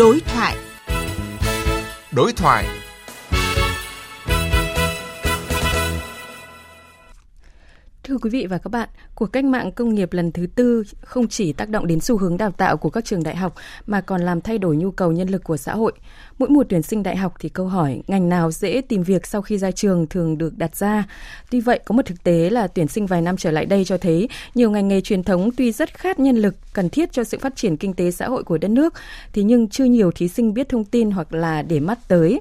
Đối thoại. Đối thoại. Thưa quý vị và các bạn, cuộc cách mạng công nghiệp lần thứ tư không chỉ tác động đến xu hướng đào tạo của các trường đại học mà còn làm thay đổi nhu cầu nhân lực của xã hội. Mỗi mùa tuyển sinh đại học thì câu hỏi ngành nào dễ tìm việc sau khi ra trường thường được đặt ra. Tuy vậy, có một thực tế là tuyển sinh vài năm trở lại đây cho thấy nhiều ngành nghề truyền thống tuy rất khát nhân lực cần thiết cho sự phát triển kinh tế xã hội của đất nước, thì nhưng chưa nhiều thí sinh biết thông tin hoặc là để mắt tới.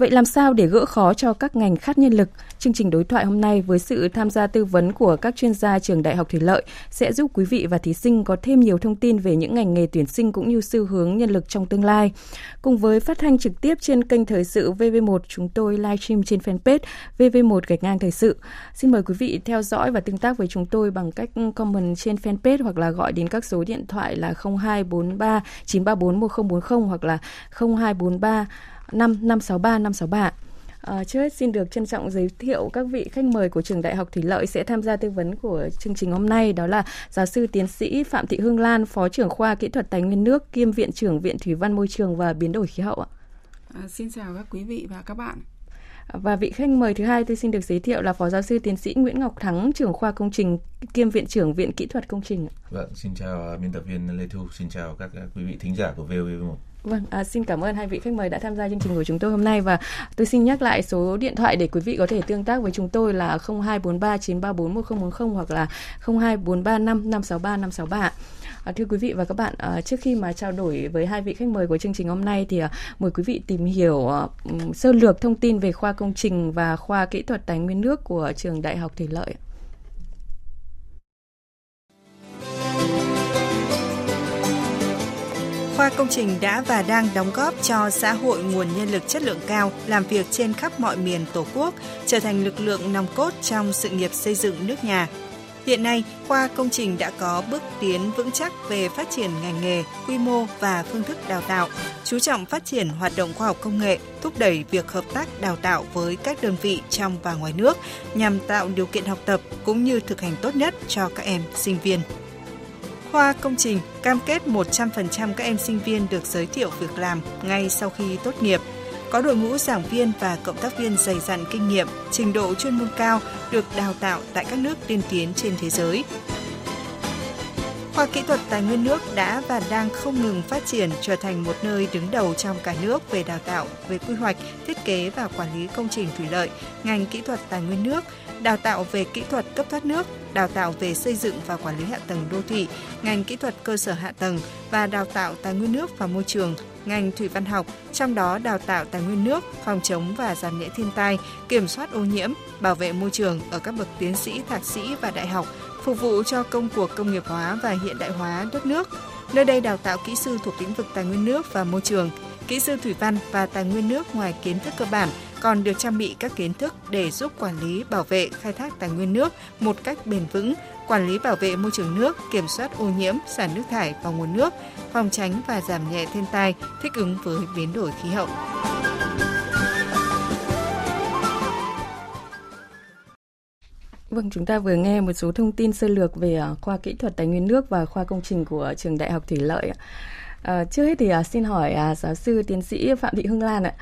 Vậy làm sao để gỡ khó cho các ngành khát nhân lực? Chương trình đối thoại hôm nay với sự tham gia tư vấn của các chuyên gia trường Đại học Thủy Lợi sẽ giúp quý vị và thí sinh có thêm nhiều thông tin về những ngành nghề tuyển sinh cũng như xu hướng nhân lực trong tương lai. Cùng với phát thanh trực tiếp trên kênh Thời sự VV1, chúng tôi live stream trên fanpage VV1 gạch ngang Thời sự. Xin mời quý vị theo dõi và tương tác với chúng tôi bằng cách comment trên fanpage hoặc là gọi đến các số điện thoại là 0243 934 1040 hoặc là 0243 5 563 563. À, trước hết xin được trân trọng giới thiệu các vị khách mời của trường Đại học Thủy Lợi sẽ tham gia tư vấn của chương trình hôm nay đó là giáo sư tiến sĩ Phạm Thị Hương Lan, phó trưởng khoa kỹ thuật tài nguyên nước, kiêm viện trưởng Viện Thủy văn Môi trường và biến đổi khí hậu ạ. À, xin chào các quý vị và các bạn. Và vị khách mời thứ hai tôi xin được giới thiệu là Phó Giáo sư Tiến sĩ Nguyễn Ngọc Thắng, trưởng khoa công trình kiêm Viện trưởng Viện Kỹ thuật Công trình. Vâng, xin chào biên tập viên Lê Thu, xin chào các quý vị thính giả của VOV1. Vâng, à, xin cảm ơn hai vị khách mời đã tham gia chương trình của chúng tôi hôm nay và tôi xin nhắc lại số điện thoại để quý vị có thể tương tác với chúng tôi là 0243 934 1040 hoặc là 02435 563 563. À, thưa quý vị và các bạn, à, trước khi mà trao đổi với hai vị khách mời của chương trình hôm nay thì à, mời quý vị tìm hiểu à, sơ lược thông tin về khoa công trình và khoa kỹ thuật tài nguyên nước của trường Đại học Thủy Lợi. Khoa công trình đã và đang đóng góp cho xã hội nguồn nhân lực chất lượng cao làm việc trên khắp mọi miền Tổ quốc, trở thành lực lượng nòng cốt trong sự nghiệp xây dựng nước nhà. Hiện nay, khoa công trình đã có bước tiến vững chắc về phát triển ngành nghề, quy mô và phương thức đào tạo, chú trọng phát triển hoạt động khoa học công nghệ, thúc đẩy việc hợp tác đào tạo với các đơn vị trong và ngoài nước nhằm tạo điều kiện học tập cũng như thực hành tốt nhất cho các em sinh viên. Khoa công trình cam kết 100% các em sinh viên được giới thiệu việc làm ngay sau khi tốt nghiệp. Có đội ngũ giảng viên và cộng tác viên dày dặn kinh nghiệm, trình độ chuyên môn cao được đào tạo tại các nước tiên tiến trên thế giới. Khoa kỹ thuật tài nguyên nước đã và đang không ngừng phát triển trở thành một nơi đứng đầu trong cả nước về đào tạo, về quy hoạch, thiết kế và quản lý công trình thủy lợi, ngành kỹ thuật tài nguyên nước, đào tạo về kỹ thuật cấp thoát nước, đào tạo về xây dựng và quản lý hạ tầng đô thị, ngành kỹ thuật cơ sở hạ tầng và đào tạo tài nguyên nước và môi trường, ngành thủy văn học, trong đó đào tạo tài nguyên nước, phòng chống và giảm nhẹ thiên tai, kiểm soát ô nhiễm, bảo vệ môi trường ở các bậc tiến sĩ, thạc sĩ và đại học, phục vụ cho công cuộc công nghiệp hóa và hiện đại hóa đất nước. Nơi đây đào tạo kỹ sư thuộc lĩnh vực tài nguyên nước và môi trường, kỹ sư thủy văn và tài nguyên nước ngoài kiến thức cơ bản còn được trang bị các kiến thức để giúp quản lý, bảo vệ, khai thác tài nguyên nước một cách bền vững, quản lý bảo vệ môi trường nước, kiểm soát ô nhiễm, xả nước thải vào nguồn nước, phòng tránh và giảm nhẹ thiên tai, thích ứng với biến đổi khí hậu. Vâng, chúng ta vừa nghe một số thông tin sơ lược về à, khoa kỹ thuật tài nguyên nước và khoa công trình của trường Đại học Thủy Lợi. À, trước hết thì à, xin hỏi à, giáo sư tiến sĩ Phạm Thị Hương Lan ạ.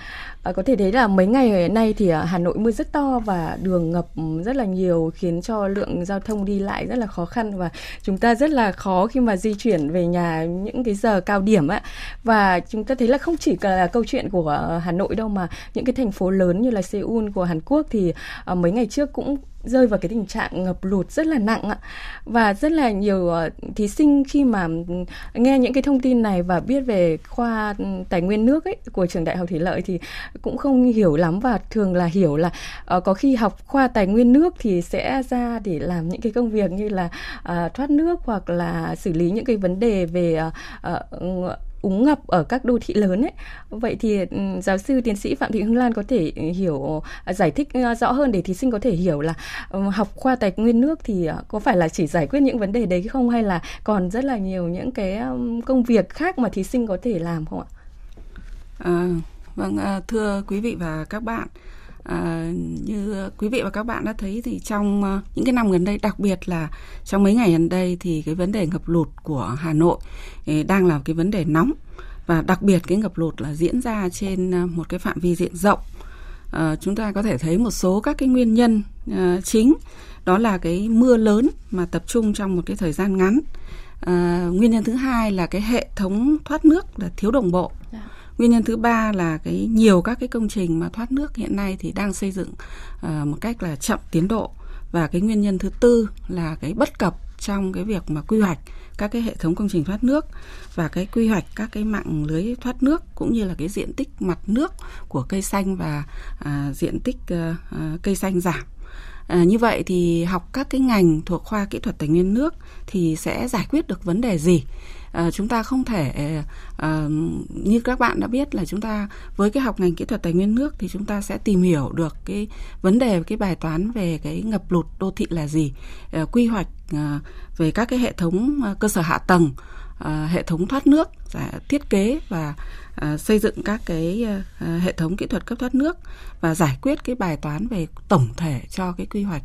À, có thể thấy là mấy ngày nay thì à, Hà Nội mưa rất to và đường ngập rất là nhiều khiến cho lượng giao thông đi lại rất là khó khăn và chúng ta rất là khó khi mà di chuyển về nhà những cái giờ cao điểm ạ. Và chúng ta thấy là không chỉ là câu chuyện của à, Hà Nội đâu mà những cái thành phố lớn như là Seoul của Hàn Quốc thì à, mấy ngày trước cũng rơi vào cái tình trạng ngập lụt rất là nặng ạ và rất là nhiều à, thí sinh khi mà nghe những cái thông tin này và biết về khoa tài nguyên nước ấy của trường đại học thủy lợi thì cũng không hiểu lắm và thường là hiểu là uh, có khi học khoa tài nguyên nước thì sẽ ra để làm những cái công việc như là uh, thoát nước hoặc là xử lý những cái vấn đề về uh, uh, úng ngập ở các đô thị lớn ấy. Vậy thì ừ, giáo sư tiến sĩ Phạm Thị Hương Lan có thể hiểu giải thích rõ hơn để thí sinh có thể hiểu là ừ, học khoa tài nguyên nước thì có phải là chỉ giải quyết những vấn đề đấy không hay là còn rất là nhiều những cái công việc khác mà thí sinh có thể làm không ạ? À, vâng à, thưa quý vị và các bạn À, như quý vị và các bạn đã thấy thì trong à, những cái năm gần đây đặc biệt là trong mấy ngày gần đây thì cái vấn đề ngập lụt của Hà Nội ừ, đang là cái vấn đề nóng. Và đặc biệt cái ngập lụt là diễn ra trên à, một cái phạm vi diện rộng. À, chúng ta có thể thấy một số các cái nguyên nhân à, chính. Đó là cái mưa lớn mà tập trung trong một cái thời gian ngắn. À, nguyên nhân thứ hai là cái hệ thống thoát nước là thiếu đồng bộ. Yeah. Nguyên nhân thứ ba là cái nhiều các cái công trình mà thoát nước hiện nay thì đang xây dựng uh, một cách là chậm tiến độ. Và cái nguyên nhân thứ tư là cái bất cập trong cái việc mà quy hoạch các cái hệ thống công trình thoát nước và cái quy hoạch các cái mạng lưới thoát nước cũng như là cái diện tích mặt nước của cây xanh và à, diện tích à, cây xanh giảm. À, như vậy thì học các cái ngành thuộc khoa kỹ thuật tài nguyên nước thì sẽ giải quyết được vấn đề gì? À, chúng ta không thể à, à, như các bạn đã biết là chúng ta với cái học ngành kỹ thuật tài nguyên nước thì chúng ta sẽ tìm hiểu được cái vấn đề cái bài toán về cái ngập lụt đô thị là gì, à, quy hoạch à, về các cái hệ thống à, cơ sở hạ tầng À, hệ thống thoát nước à, thiết kế và xây dựng các cái à, hệ thống kỹ thuật cấp thoát nước và giải quyết cái bài toán về tổng thể cho cái quy hoạch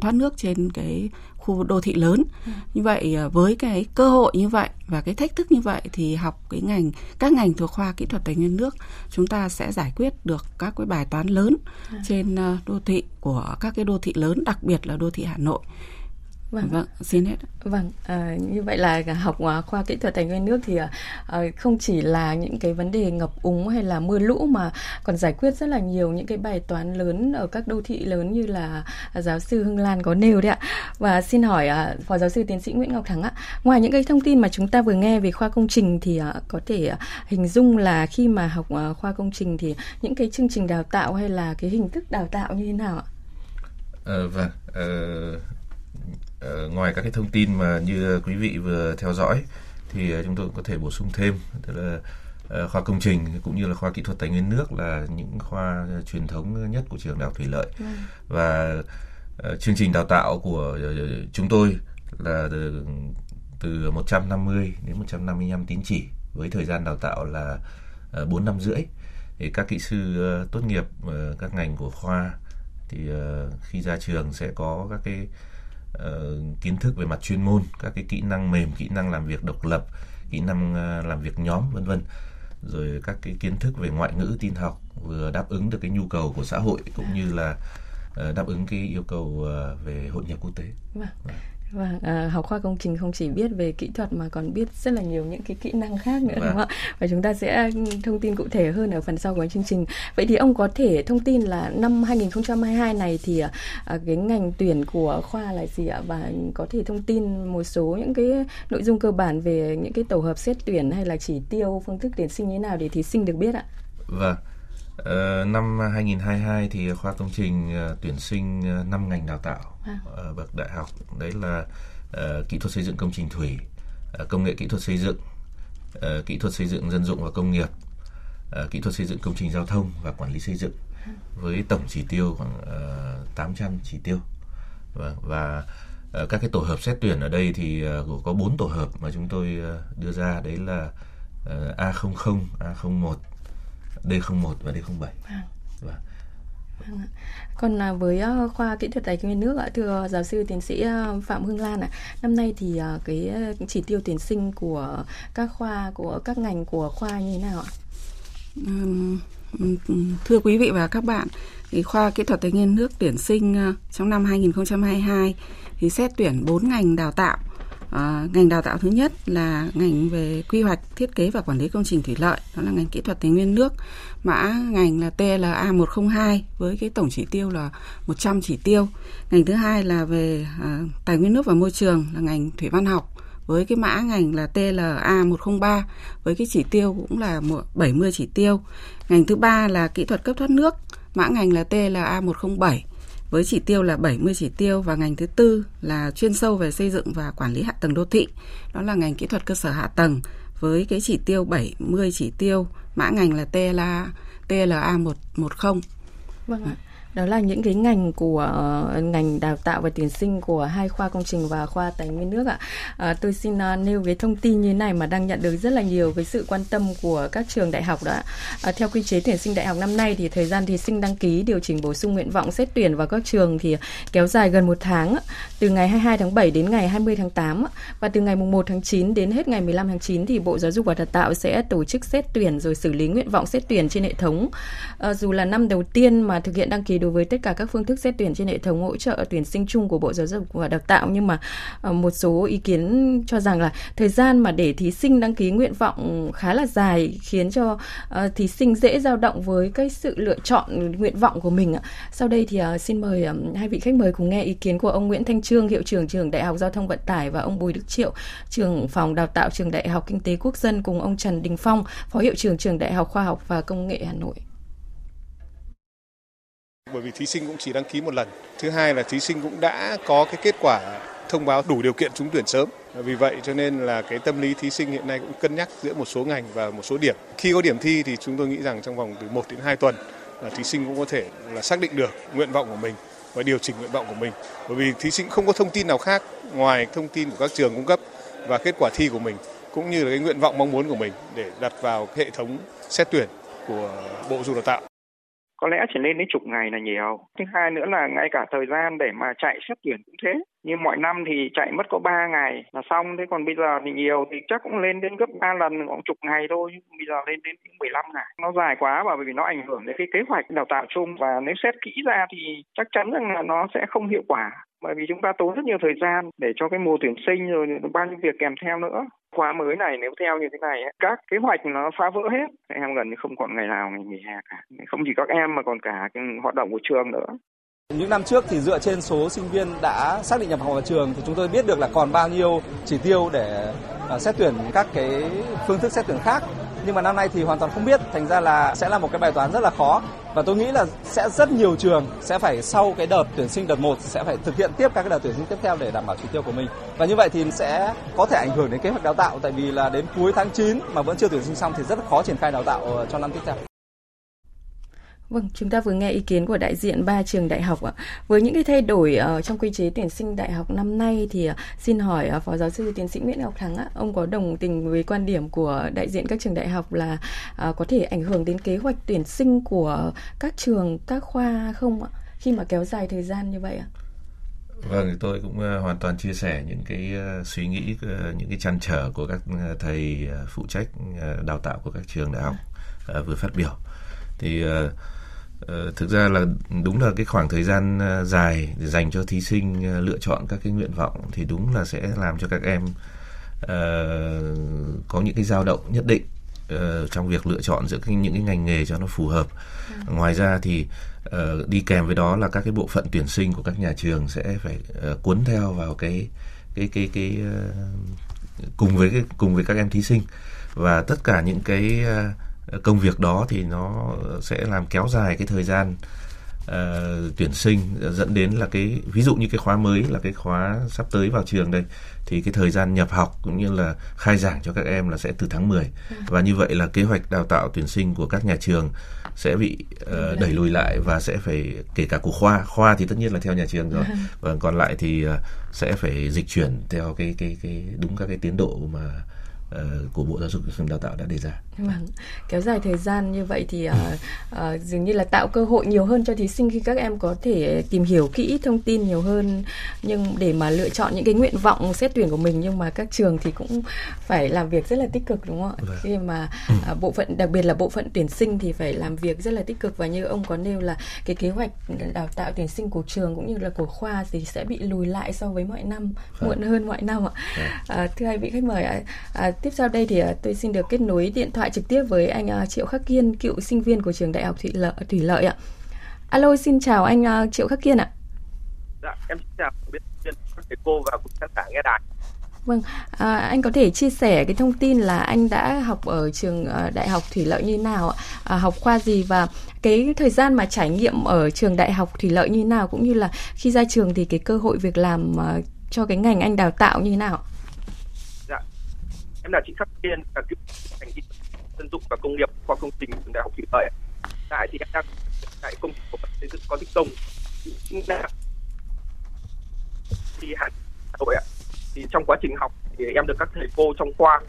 thoát nước trên cái khu đô thị lớn ừ. như vậy với cái cơ hội như vậy và cái thách thức như vậy thì học cái ngành các ngành thuộc khoa kỹ thuật tài nguyên nước chúng ta sẽ giải quyết được các cái bài toán lớn ừ. trên đô thị của các cái đô thị lớn đặc biệt là đô thị Hà Nội Vâng, vâng xin hết. Vâng, à, như vậy là học à, khoa kỹ thuật tài nguyên nước thì à, không chỉ là những cái vấn đề ngập úng hay là mưa lũ mà còn giải quyết rất là nhiều những cái bài toán lớn ở các đô thị lớn như là giáo sư Hưng Lan có nêu đấy ạ. Và xin hỏi à, phó giáo sư tiến sĩ Nguyễn Ngọc Thắng ạ, ngoài những cái thông tin mà chúng ta vừa nghe về khoa công trình thì à, có thể à, hình dung là khi mà học à, khoa công trình thì những cái chương trình đào tạo hay là cái hình thức đào tạo như thế nào ạ? Ờ, vâng, ờ, ngoài các cái thông tin mà như quý vị vừa theo dõi thì uh, chúng tôi có thể bổ sung thêm tức là uh, khoa công trình cũng như là khoa kỹ thuật tài nguyên nước là những khoa truyền thống nhất của trường đại học thủy lợi ừ. và chương trình đào tạo của chúng tôi là từ, từ 150 đến 155 tín chỉ với thời gian đào tạo là uh, 4 năm rưỡi thì các kỹ sư tốt nghiệp các ngành của khoa thì khi ra trường sẽ có các cái uh, kiến thức về mặt chuyên môn các cái kỹ năng mềm kỹ năng làm việc độc lập kỹ năng uh, làm việc nhóm vân vân rồi các cái kiến thức về ngoại ngữ tin học vừa đáp ứng được cái nhu cầu của xã hội cũng như là uh, đáp ứng cái yêu cầu về hội nhập quốc tế. Vâng. Vâng. À, học khoa công trình không chỉ biết về kỹ thuật mà còn biết rất là nhiều những cái kỹ năng khác nữa vâng. đúng không ạ? Và chúng ta sẽ thông tin cụ thể hơn ở phần sau của chương trình. Vậy thì ông có thể thông tin là năm 2022 này thì à, cái ngành tuyển của khoa là gì ạ? Và có thể thông tin một số những cái nội dung cơ bản về những cái tổ hợp xét tuyển hay là chỉ tiêu phương thức tuyển sinh như thế nào để thí sinh được biết ạ? Vâng. Uh, năm 2022 thì khoa công trình uh, tuyển sinh uh, 5 ngành đào tạo à. uh, bậc đại học đấy là uh, kỹ thuật xây dựng công trình thủy, uh, công nghệ kỹ thuật xây dựng, uh, kỹ thuật xây dựng dân dụng và công nghiệp, uh, kỹ thuật xây dựng công trình giao thông và quản lý xây dựng à. với tổng chỉ tiêu khoảng uh, 800 chỉ tiêu và, và uh, các cái tổ hợp xét tuyển ở đây thì uh, có bốn tổ hợp mà chúng tôi uh, đưa ra đấy là uh, A00, A01 D01 và D07. Vâng. Vâng. Vâng Còn à, với ờ, khoa kỹ thuật tài nguyên nước ạ, thưa giáo sư tiến sĩ ờ, Phạm Hương Lan ạ, năm nay thì ờ, cái chỉ tiêu tuyển sinh của các khoa của các ngành của khoa như thế nào ạ? thưa quý vị và các bạn, thì khoa kỹ thuật tài nguyên nước tuyển sinh trong năm 2022 thì xét tuyển 4 ngành đào tạo À, ngành đào tạo thứ nhất là ngành về quy hoạch, thiết kế và quản lý công trình thủy lợi, đó là ngành kỹ thuật tài nguyên nước. Mã ngành là TLA 102 với cái tổng chỉ tiêu là 100 chỉ tiêu. Ngành thứ hai là về à, tài nguyên nước và môi trường là ngành thủy văn học với cái mã ngành là TLA 103 với cái chỉ tiêu cũng là 70 chỉ tiêu. Ngành thứ ba là kỹ thuật cấp thoát nước, mã ngành là TLA 107 với chỉ tiêu là 70 chỉ tiêu và ngành thứ tư là chuyên sâu về xây dựng và quản lý hạ tầng đô thị. Đó là ngành kỹ thuật cơ sở hạ tầng với cái chỉ tiêu 70 chỉ tiêu, mã ngành là TLA TLA 110. Vâng ạ đó là những cái ngành của uh, ngành đào tạo và tuyển sinh của hai khoa công trình và khoa tài nguyên nước ạ. À, tôi xin uh, nêu cái thông tin như thế này mà đang nhận được rất là nhiều với sự quan tâm của các trường đại học đó. À, theo quy chế tuyển sinh đại học năm nay thì thời gian thí sinh đăng ký điều chỉnh bổ sung nguyện vọng xét tuyển vào các trường thì kéo dài gần một tháng từ ngày 22 tháng 7 đến ngày 20 tháng 8 và từ ngày 1 tháng 9 đến hết ngày 15 tháng 9 thì Bộ Giáo dục và Đào tạo sẽ tổ chức xét tuyển rồi xử lý nguyện vọng xét tuyển trên hệ thống. À, dù là năm đầu tiên mà thực hiện đăng ký đối với tất cả các phương thức xét tuyển trên hệ thống hỗ trợ tuyển sinh chung của Bộ Giáo dục và Đào tạo nhưng mà ờ, một số ý kiến cho rằng là thời gian mà để thí sinh đăng ký nguyện vọng khá là dài khiến cho ờ, thí sinh dễ dao động với cái sự lựa chọn nguyện vọng của mình. Sau đây thì ờ, xin mời hai vị khách mời cùng nghe ý kiến của ông Nguyễn Thanh Trương, hiệu trưởng trường Đại học Giao thông Vận tải và ông Bùi Đức Triệu, trưởng phòng đào tạo trường Đại học Kinh tế Quốc dân cùng ông Trần Đình Phong, phó hiệu trưởng trường Đại học Khoa học và Công nghệ Hà Nội bởi vì thí sinh cũng chỉ đăng ký một lần. Thứ hai là thí sinh cũng đã có cái kết quả thông báo đủ điều kiện trúng tuyển sớm. Vì vậy cho nên là cái tâm lý thí sinh hiện nay cũng cân nhắc giữa một số ngành và một số điểm. Khi có điểm thi thì chúng tôi nghĩ rằng trong vòng từ 1 đến 2 tuần là thí sinh cũng có thể là xác định được nguyện vọng của mình và điều chỉnh nguyện vọng của mình. Bởi vì thí sinh không có thông tin nào khác ngoài thông tin của các trường cung cấp và kết quả thi của mình, cũng như là cái nguyện vọng mong muốn của mình để đặt vào hệ thống xét tuyển của Bộ Giáo dục Đào tạo có lẽ chỉ lên đến chục ngày là nhiều. Thứ hai nữa là ngay cả thời gian để mà chạy xét tuyển cũng thế. Như mọi năm thì chạy mất có 3 ngày là xong, thế còn bây giờ thì nhiều thì chắc cũng lên đến gấp 3 lần khoảng chục ngày thôi, bây giờ lên đến 15 ngày. Nó dài quá và bởi vì nó ảnh hưởng đến cái kế hoạch đào tạo chung và nếu xét kỹ ra thì chắc chắn rằng là nó sẽ không hiệu quả bởi vì chúng ta tốn rất nhiều thời gian để cho cái mùa tuyển sinh rồi bao nhiêu việc kèm theo nữa khóa mới này nếu theo như thế này các kế hoạch nó phá vỡ hết. Em gần như không còn ngày nào ngày nghỉ hè cả. Không chỉ các em mà còn cả cái hoạt động của trường nữa những năm trước thì dựa trên số sinh viên đã xác định nhập học vào trường, thì chúng tôi biết được là còn bao nhiêu chỉ tiêu để à, xét tuyển các cái phương thức xét tuyển khác. Nhưng mà năm nay thì hoàn toàn không biết, thành ra là sẽ là một cái bài toán rất là khó. Và tôi nghĩ là sẽ rất nhiều trường sẽ phải sau cái đợt tuyển sinh đợt 1 sẽ phải thực hiện tiếp các cái đợt tuyển sinh tiếp theo để đảm bảo chỉ tiêu của mình. Và như vậy thì sẽ có thể ảnh hưởng đến kế hoạch đào tạo, tại vì là đến cuối tháng 9 mà vẫn chưa tuyển sinh xong thì rất khó triển khai đào tạo ờ, cho năm tiếp theo. Vâng, chúng ta vừa nghe ý kiến của đại diện ba trường đại học ạ. Với những cái thay đổi uh, trong quy chế tuyển sinh đại học năm nay thì uh, xin hỏi uh, Phó giáo sư tiến sĩ Nguyễn Ngọc Thắng ạ, ông có đồng tình với quan điểm của đại diện các trường đại học là uh, có thể ảnh hưởng đến kế hoạch tuyển sinh của các trường, các khoa không ạ? Khi mà kéo dài thời gian như vậy ạ? Vâng, tôi cũng uh, hoàn toàn chia sẻ những cái uh, suy nghĩ, uh, những cái chăn trở của các uh, thầy uh, phụ trách uh, đào tạo của các trường đại học uh, vừa phát biểu. Thì uh, thực ra là đúng là cái khoảng thời gian uh, dài dành cho thí sinh uh, lựa chọn các cái nguyện vọng thì đúng là sẽ làm cho các em uh, có những cái dao động nhất định uh, trong việc lựa chọn giữa cái, những cái ngành nghề cho nó phù hợp. Ừ. Ngoài ra thì uh, đi kèm với đó là các cái bộ phận tuyển sinh của các nhà trường sẽ phải uh, cuốn theo vào cái cái cái cái uh, cùng với cái, cùng với các em thí sinh và tất cả những cái uh, công việc đó thì nó sẽ làm kéo dài cái thời gian uh, tuyển sinh dẫn đến là cái ví dụ như cái khóa mới là cái khóa sắp tới vào trường đây thì cái thời gian nhập học cũng như là khai giảng cho các em là sẽ từ tháng 10 và như vậy là kế hoạch đào tạo tuyển sinh của các nhà trường sẽ bị uh, đẩy lùi lại và sẽ phải kể cả của khoa khoa thì tất nhiên là theo nhà trường rồi. Và còn lại thì uh, sẽ phải dịch chuyển theo cái cái cái đúng các cái tiến độ mà của Bộ Giáo dục và Đào tạo đã đề ra. Vâng. Kéo dài thời gian như vậy thì uh, uh, dường như là tạo cơ hội nhiều hơn cho thí sinh khi các em có thể tìm hiểu kỹ thông tin nhiều hơn nhưng để mà lựa chọn những cái nguyện vọng xét tuyển của mình nhưng mà các trường thì cũng phải làm việc rất là tích cực đúng không ạ? Vâng. Khi mà uh, bộ phận đặc biệt là bộ phận tuyển sinh thì phải làm việc rất là tích cực và như ông có nêu là cái kế hoạch đào tạo tuyển sinh của trường cũng như là của khoa thì sẽ bị lùi lại so với mọi năm, vâng. muộn hơn mọi năm ạ. Vâng. Uh, thưa hai vị khách mời ạ, uh, tiếp sau đây thì uh, tôi xin được kết nối điện thoại trực tiếp với anh uh, Triệu Khắc Kiên, cựu sinh viên của trường Đại học Thủy Lợi, Thủy Lợi ạ. Alo, xin chào anh uh, Triệu Khắc Kiên ạ. Dạ, em xin chào biên viên thầy cô và quý khán giả nghe đài. Vâng, à, anh có thể chia sẻ cái thông tin là anh đã học ở trường Đại học Thủy Lợi như nào ạ? À, học khoa gì và cái thời gian mà trải nghiệm ở trường Đại học Thủy Lợi như nào cũng như là khi ra trường thì cái cơ hội việc làm cho cái ngành anh đào tạo như nào? Em là chị Khắc Tiên là cựu ngành kỹ dân dụng và công nghiệp khoa công trình trường đại học thủy lợi. Tại thì em đang tại công ty cổ phần xây dựng có tích công thì Hà Nội ạ. Thì trong quá trình học thì em được các thầy cô trong khoa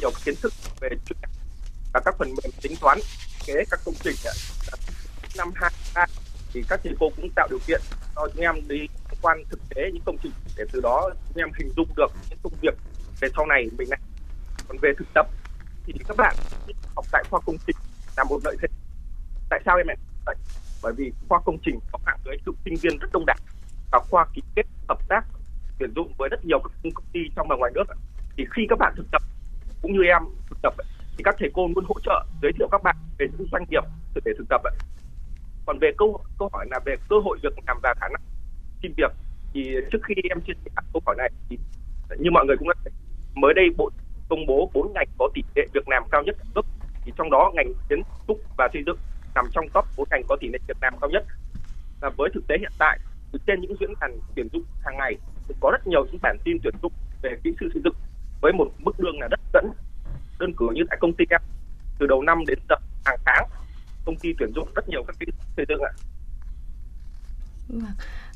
nhiều kiến thức về và các phần mềm tính toán, kế các công trình ạ. năm hai thì các thầy cô cũng tạo điều kiện cho chúng em đi quan thực tế những công trình để từ đó chúng em hình dung được những công việc về sau này mình này còn về thực tập, thì các bạn học tại khoa công trình là một lợi thế. Tại sao em ạ? Tại bởi vì khoa công trình có mạng lưới cựu sinh viên rất đông đảo và khoa ký kết hợp tác tuyển dụng với rất nhiều các công ty trong và ngoài nước thì khi các bạn thực tập, cũng như em thực tập thì các thầy cô luôn hỗ trợ, giới thiệu các bạn về những doanh nghiệp để thực tập còn về câu câu hỏi là về cơ hội việc làm và khả năng xin việc, thì trước khi em chia sẻ câu hỏi này thì như mọi người cũng đã mới đây, bộ công bố bốn ngành có tỷ lệ việc làm cao nhất cả nước. Thì trong đó, ngành kiến trúc và xây dựng nằm trong top bốn ngành có tỷ lệ việc làm cao nhất. Và với thực tế hiện tại, từ trên những diễn đàn tuyển dụng hàng ngày, thì có rất nhiều những bản tin tuyển dụng về kỹ sư xây dựng với một mức lương là rất dẫn, đơn cử như tại công ty em từ đầu năm đến giờ, hàng tháng, công ty tuyển dụng rất nhiều các kỹ sư xây dựng ạ. Vâng.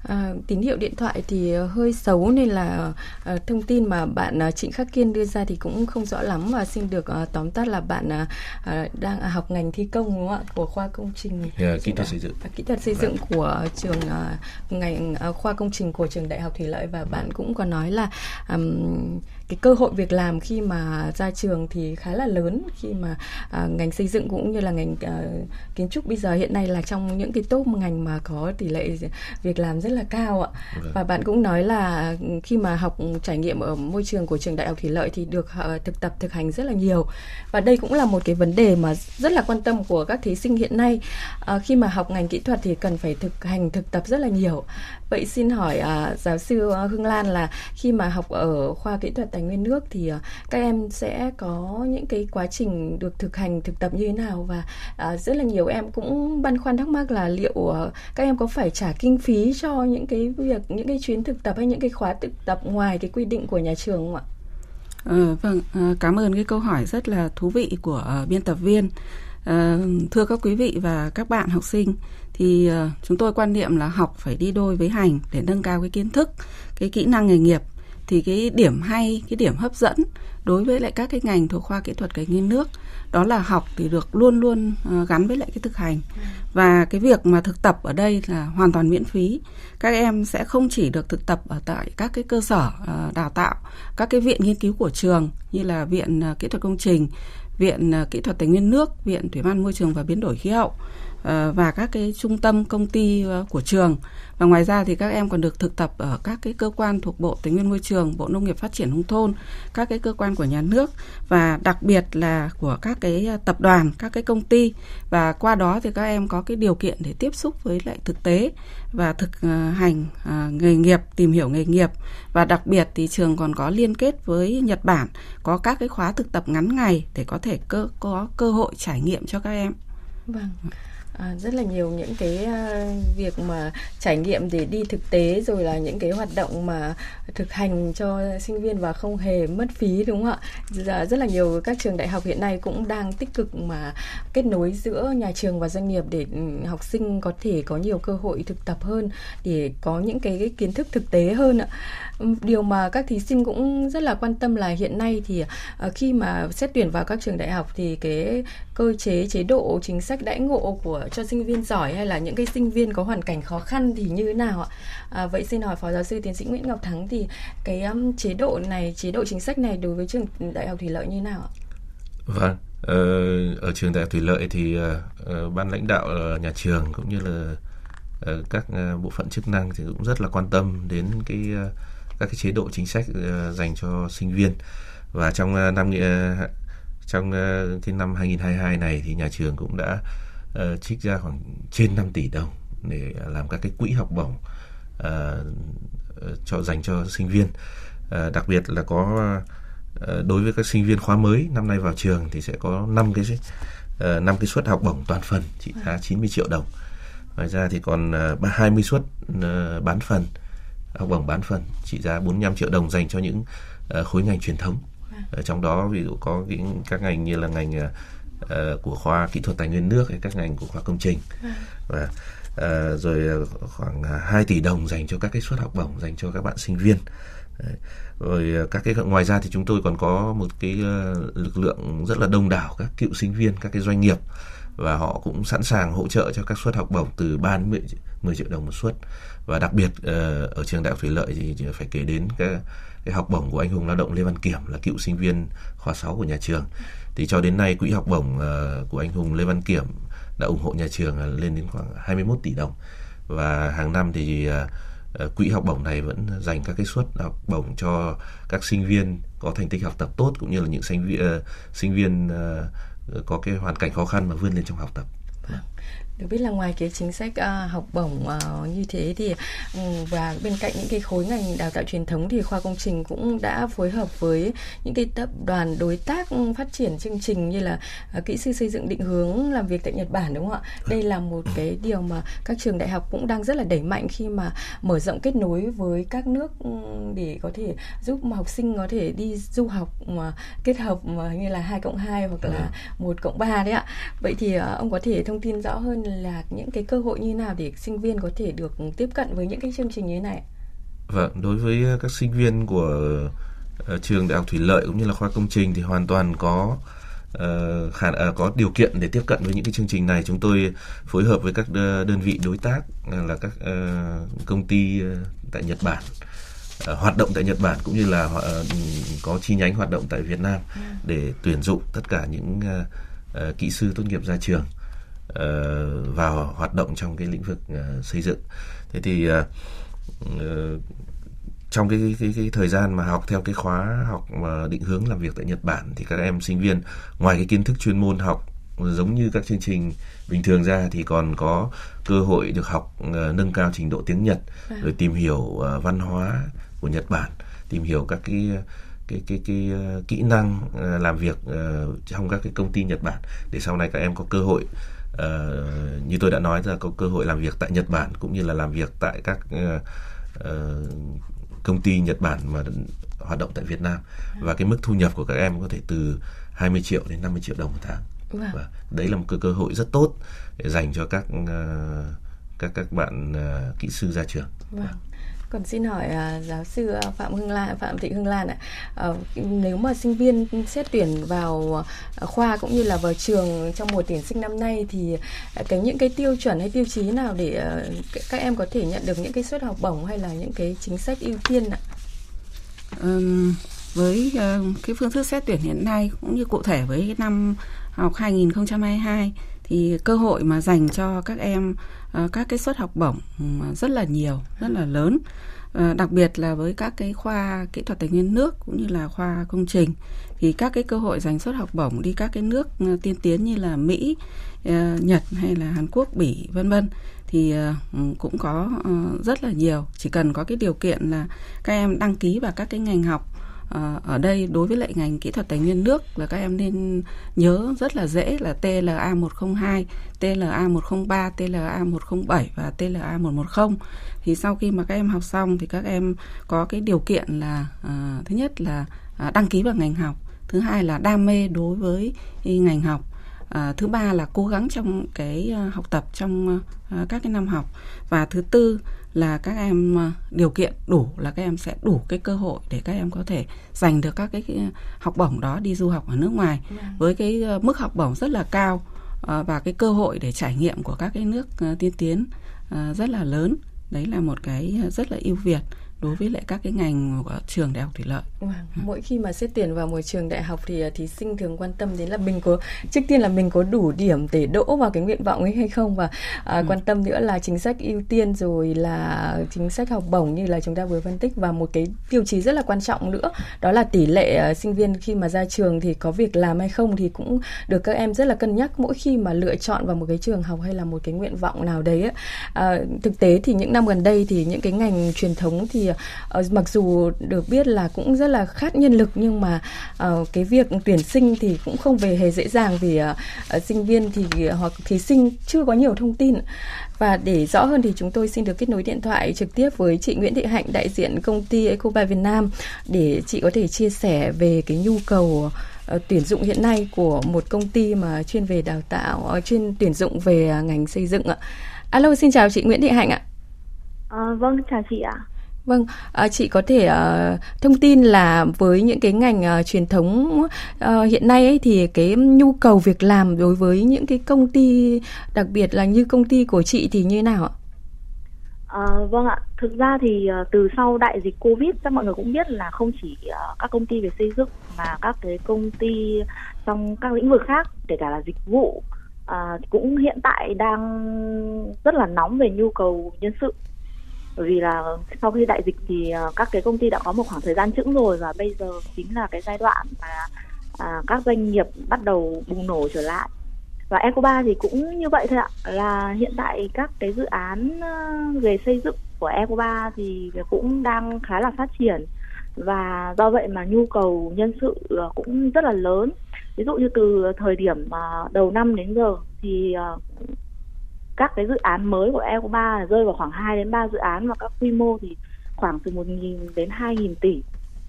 À, tín hiệu điện thoại thì hơi xấu nên là à, thông tin mà bạn à, Trịnh Khắc Kiên đưa ra thì cũng không rõ lắm và xin được à, tóm tắt là bạn à, à, đang à, học ngành thi công đúng không ạ? Của khoa công trình. Yeah, kỹ thuật xây dựng. À, kỹ thuật xây dựng của trường à, ngành à, khoa công trình của trường Đại học Thủy Lợi và bạn cũng có nói là um, cái cơ hội việc làm khi mà ra trường thì khá là lớn khi mà à, ngành xây dựng cũng như là ngành à, kiến trúc bây giờ hiện nay là trong những cái top ngành mà có tỷ lệ việc làm rất là cao ạ. Và bạn cũng nói là khi mà học trải nghiệm ở môi trường của trường đại học thủy lợi thì được uh, thực tập thực hành rất là nhiều. Và đây cũng là một cái vấn đề mà rất là quan tâm của các thí sinh hiện nay. Uh, khi mà học ngành kỹ thuật thì cần phải thực hành thực tập rất là nhiều. Vậy xin hỏi uh, giáo sư Hương Lan là khi mà học ở khoa kỹ thuật tài nguyên nước thì ờ, các em sẽ có những cái quá trình được thực hành thực tập như thế nào và ờ, rất là nhiều em cũng băn khoăn thắc mắc là liệu ờ, các em có phải trả kinh phí cho những cái việc những cái chuyến thực tập hay những cái khóa thực tập ngoài cái quy định của nhà trường không ạ? Ờ, vâng, cảm ơn cái câu hỏi rất là thú vị của uh, biên tập viên. Uh, thưa các quý vị và các bạn học sinh, thì uh, chúng tôi quan niệm là học phải đi đôi với hành để nâng cao cái kiến thức, cái kỹ năng nghề nghiệp. Thì cái điểm hay, cái điểm hấp dẫn đối với lại các cái ngành thuộc khoa kỹ thuật cái nghiên nước đó là học thì được luôn luôn ờ, gắn với lại cái thực hành. Và cái việc mà thực tập ở đây là hoàn toàn miễn phí. Các em sẽ không chỉ được thực tập ở tại các cái cơ sở ờ, đào tạo các cái viện nghiên cứu của trường như là viện ờ, kỹ thuật công trình viện kỹ thuật tài nguyên nước viện thủy văn môi trường và biến đổi khí hậu và các cái trung tâm công ty của trường và ngoài ra thì các em còn được thực tập ở các cái cơ quan thuộc Bộ Tài nguyên Môi trường, Bộ Nông nghiệp Phát triển nông thôn, các cái cơ quan của nhà nước và đặc biệt là của các cái à, tập đoàn, các cái công ty và qua đó thì các em có cái điều kiện để tiếp xúc với lại thực tế và thực à, hành à, nghề nghiệp, tìm hiểu nghề nghiệp và đặc biệt thì trường còn có liên kết với Nhật Bản có các cái khóa thực tập ngắn ngày để có thể cơ có cơ hội trải nghiệm cho các em. Vâng. À, rất là nhiều những cái uh, việc mà trải nghiệm để đi thực tế rồi là những cái hoạt động mà thực hành cho sinh viên và không hề mất phí đúng không ạ? Giờ rất là nhiều các trường đại học hiện nay cũng đang tích cực mà kết nối giữa nhà trường và doanh nghiệp để ừ, học sinh có thể có nhiều cơ hội thực tập hơn để có những cái, cái kiến thức thực tế hơn ạ điều mà các thí sinh cũng rất là quan tâm là hiện nay thì à, khi mà xét tuyển vào các trường đại học thì cái cơ chế chế độ chính sách đãi ngộ của cho sinh viên giỏi hay là những cái sinh viên có hoàn cảnh khó khăn thì như thế nào ạ? À, vậy xin hỏi phó giáo sư tiến sĩ Nguyễn Ngọc Thắng thì cái um, chế độ này, chế độ chính sách này đối với trường đại học thủy lợi như thế nào ạ? Vâng, ờ, ở trường đại học thủy lợi thì uh, ban lãnh đạo ờ, nhà trường cũng như là uh, các uh, bộ phận chức năng thì cũng rất là quan tâm đến cái uh, các cái chế độ chính sách ờ, dành cho sinh viên. Và trong ờ, năm ờ, trong cái năm 2022 này thì nhà trường cũng đã uh, trích ra khoảng trên 5 tỷ đồng để làm các cái quỹ học bổng uh, cho dành cho sinh viên. Uh, đặc biệt là có uh, đối với các sinh viên khóa mới năm nay vào trường thì sẽ có 5 cái uh, cái suất học bổng toàn phần trị giá 90 triệu đồng. Ngoài ra thì còn uh, 20 suất uh, bán phần học bổng bán phần trị giá 45 triệu đồng dành cho những uh, khối ngành truyền thống. Ở trong đó ví dụ có những các ngành như là ngành của khoa kỹ thuật tài nguyên nước hay các ngành của khoa công trình. Và uh, rồi khoảng 2 tỷ đồng dành cho các cái suất học bổng dành cho các bạn sinh viên. Đấy. rồi các cái ngoài ra thì chúng tôi còn có một cái uh, lực lượng rất là đông đảo các cựu sinh viên các cái doanh nghiệp. Và họ cũng sẵn sàng hỗ trợ cho các suất học bổng từ 3 đến 10, 10 triệu đồng một suất. Và đặc biệt ờ, ở trường đại học thủy lợi thì phải kể đến cái cái học bổng của anh hùng lao động Lê Văn Kiểm là cựu sinh viên khóa 6 của nhà trường. Thì cho đến nay quỹ học bổng ờ, của anh hùng Lê Văn Kiểm đã ủng hộ nhà trường lên đến khoảng 21 tỷ đồng. Và hàng năm thì ờ, quỹ học bổng này vẫn dành các cái suất học bổng cho các sinh viên có thành tích học tập tốt, cũng như là những sinh viên sinh viên có cái hoàn cảnh khó khăn mà vươn lên trong học tập được biết là ngoài cái chính sách uh, học bổng uh, như thế thì um, và bên cạnh những cái khối ngành đào tạo truyền thống thì khoa công trình cũng đã phối hợp với những cái tập đoàn đối tác phát triển chương trình như là uh, kỹ sư xây dựng định hướng làm việc tại Nhật Bản đúng không ạ? Đây là một cái điều mà các trường đại học cũng đang rất là đẩy mạnh khi mà mở rộng kết nối với các nước để có thể giúp mà học sinh có thể đi du học mà kết hợp mà như là 2 cộng 2 hoặc là 1 cộng 3 đấy ạ. Vậy thì uh, ông có thể thông tin rõ hơn là những cái cơ hội như nào để sinh viên có thể được tiếp cận với những cái chương trình như thế này? Vâng, đối với các sinh viên của uh, trường Đại học Thủy lợi cũng như là khoa công trình thì hoàn toàn có uh, khả uh, có điều kiện để tiếp cận với những cái chương trình này. Chúng tôi phối hợp với các đơn vị đối tác là các uh, công ty tại Nhật Bản uh, hoạt động tại Nhật Bản cũng như là uh, có chi nhánh hoạt động tại Việt Nam ừ. để tuyển dụng tất cả những uh, uh, kỹ sư tốt nghiệp ra trường uh, vào hoạt động trong cái lĩnh vực uh, xây dựng thế thì uh, uh, trong cái, cái cái thời gian mà học theo cái khóa học mà định hướng làm việc tại Nhật Bản thì các em sinh viên ngoài cái kiến thức chuyên môn học giống như các chương trình bình thường ra thì còn có cơ hội được học uh, nâng cao trình độ tiếng Nhật à. rồi tìm hiểu uh, văn hóa của Nhật Bản tìm hiểu các cái cái cái cái uh, kỹ năng uh, làm việc uh, trong các cái công ty Nhật Bản để sau này các em có cơ hội uh, như tôi đã nói là có cơ hội làm việc tại Nhật Bản cũng như là làm việc tại các uh, uh, công ty Nhật Bản mà hoạt động tại Việt Nam và cái mức thu nhập của các em có thể từ 20 triệu đến 50 triệu đồng một tháng vâng. và đấy là một cơ cơ hội rất tốt để dành cho các uh, các các bạn uh, kỹ sư ra trường. Vâng. Còn xin hỏi uh, giáo sư à, Phạm Hưng Lan, Phạm Thị Hưng Lan ạ, uh, nếu mà sinh viên xét tuyển vào à, khoa cũng như là vào trường trong mùa tuyển sinh năm nay thì cái những cái tiêu chuẩn hay tiêu chí nào để uh, các em có thể nhận được những cái suất học bổng hay là những cái chính sách ưu tiên ạ? Um, với uh, cái phương thức xét tuyển hiện nay cũng như cụ thể với cái năm học 2022 thì cơ hội mà dành cho các em Ờ, các cái suất học bổng ừ, rất là nhiều, rất là lớn. Ờ, đặc biệt là với các cái khoa kỹ thuật tài nguyên nước cũng như là khoa công trình thì các cái cơ hội dành suất học bổng đi các cái nước ờ, tiên tiến như là Mỹ, Nhật hay là Hàn Quốc, Bỉ vân vân thì ừ, cũng có rất là nhiều chỉ cần có cái điều kiện là các em đăng ký vào các cái ngành học Ờ, ở đây đối với lại ngành kỹ thuật tài nguyên nước là các em nên nhớ rất là dễ là TLA 102, TLA 103, TLA 107 và TLA 110. Thì sau khi mà các em học xong thì các em có cái điều kiện là uh, thứ nhất là ờ, đăng ký vào ngành học, thứ hai là đam mê đối với ngành học à, thứ ba là cố gắng trong cái uh, học tập trong uh, các cái năm học và thứ tư là các em uh, điều kiện đủ là các em sẽ đủ cái cơ hội để các em có thể giành được các cái, cái học bổng đó đi du học ở nước ngoài. Vâng. với cái mức học bổng rất là cao và cái cơ hội để trải nghiệm của các cái nước tiên tiến rất là lớn đấy là một cái rất là ưu việt đối với lại các cái ngành của trường đại học thủy lợi. Vâng, mỗi khi mà xét tuyển vào một trường đại học thì à, thí sinh thường quan tâm đến là mình có trước tiên là mình có đủ điểm để đỗ vào cái nguyện vọng ấy hay không và à, ừ. quan tâm nữa là chính sách ưu tiên rồi là chính sách học bổng như là chúng ta vừa phân tích và một cái tiêu chí rất là quan trọng nữa đó là tỷ lệ uh, sinh viên khi mà ra trường thì có việc làm hay không thì cũng được các em rất là cân nhắc mỗi khi mà lựa chọn vào một cái trường học hay là một cái nguyện vọng nào đấy. À, thực tế thì những năm gần đây thì những cái ngành truyền thống thì uh, Ờ, mặc dù được biết là cũng rất là khát nhân lực nhưng mà ờ, cái việc tuyển sinh thì cũng không về hề dễ dàng vì ờ, sinh viên thì hoặc thí sinh chưa có nhiều thông tin và để rõ hơn thì chúng tôi xin được kết nối điện thoại trực tiếp với chị Nguyễn Thị Hạnh đại diện công ty Ecoba Việt Nam để chị có thể chia sẻ về cái nhu cầu tuyển dụng hiện nay của một công ty mà chuyên về đào tạo chuyên tuyển dụng về ngành xây dựng ạ. Alo xin chào chị Nguyễn Thị Hạnh ạ. À, vâng chào chị ạ. Vâng, à, chị có thể uh, thông tin là với những cái ngành uh, truyền thống uh, hiện nay ấy, thì cái nhu cầu việc làm đối với những cái công ty đặc biệt là như công ty của chị thì như nào ạ? À, vâng ạ, thực ra thì uh, từ sau đại dịch Covid các mọi người cũng biết là không chỉ uh, các công ty về xây dựng mà các cái công ty trong các lĩnh vực khác, kể cả là dịch vụ uh, cũng hiện tại đang rất là nóng về nhu cầu nhân sự bởi vì là sau khi đại dịch thì ờ, các cái công ty đã có một khoảng thời gian chững rồi và bây giờ chính là cái giai đoạn mà à, các doanh nghiệp bắt đầu bùng nổ trở lại. Và Eco3 thì cũng như vậy thôi ạ. Là hiện tại các cái dự án ờ, về xây dựng của Eco3 thì cũng đang khá là phát triển. Và do vậy mà nhu cầu nhân sự ờ, cũng rất là lớn. Ví dụ như từ thời điểm đầu năm đến giờ thì các cái dự án mới của Ecoba rơi vào khoảng 2 đến 3 dự án và các quy mô thì khoảng từ 1.000 đến 2.000 tỷ.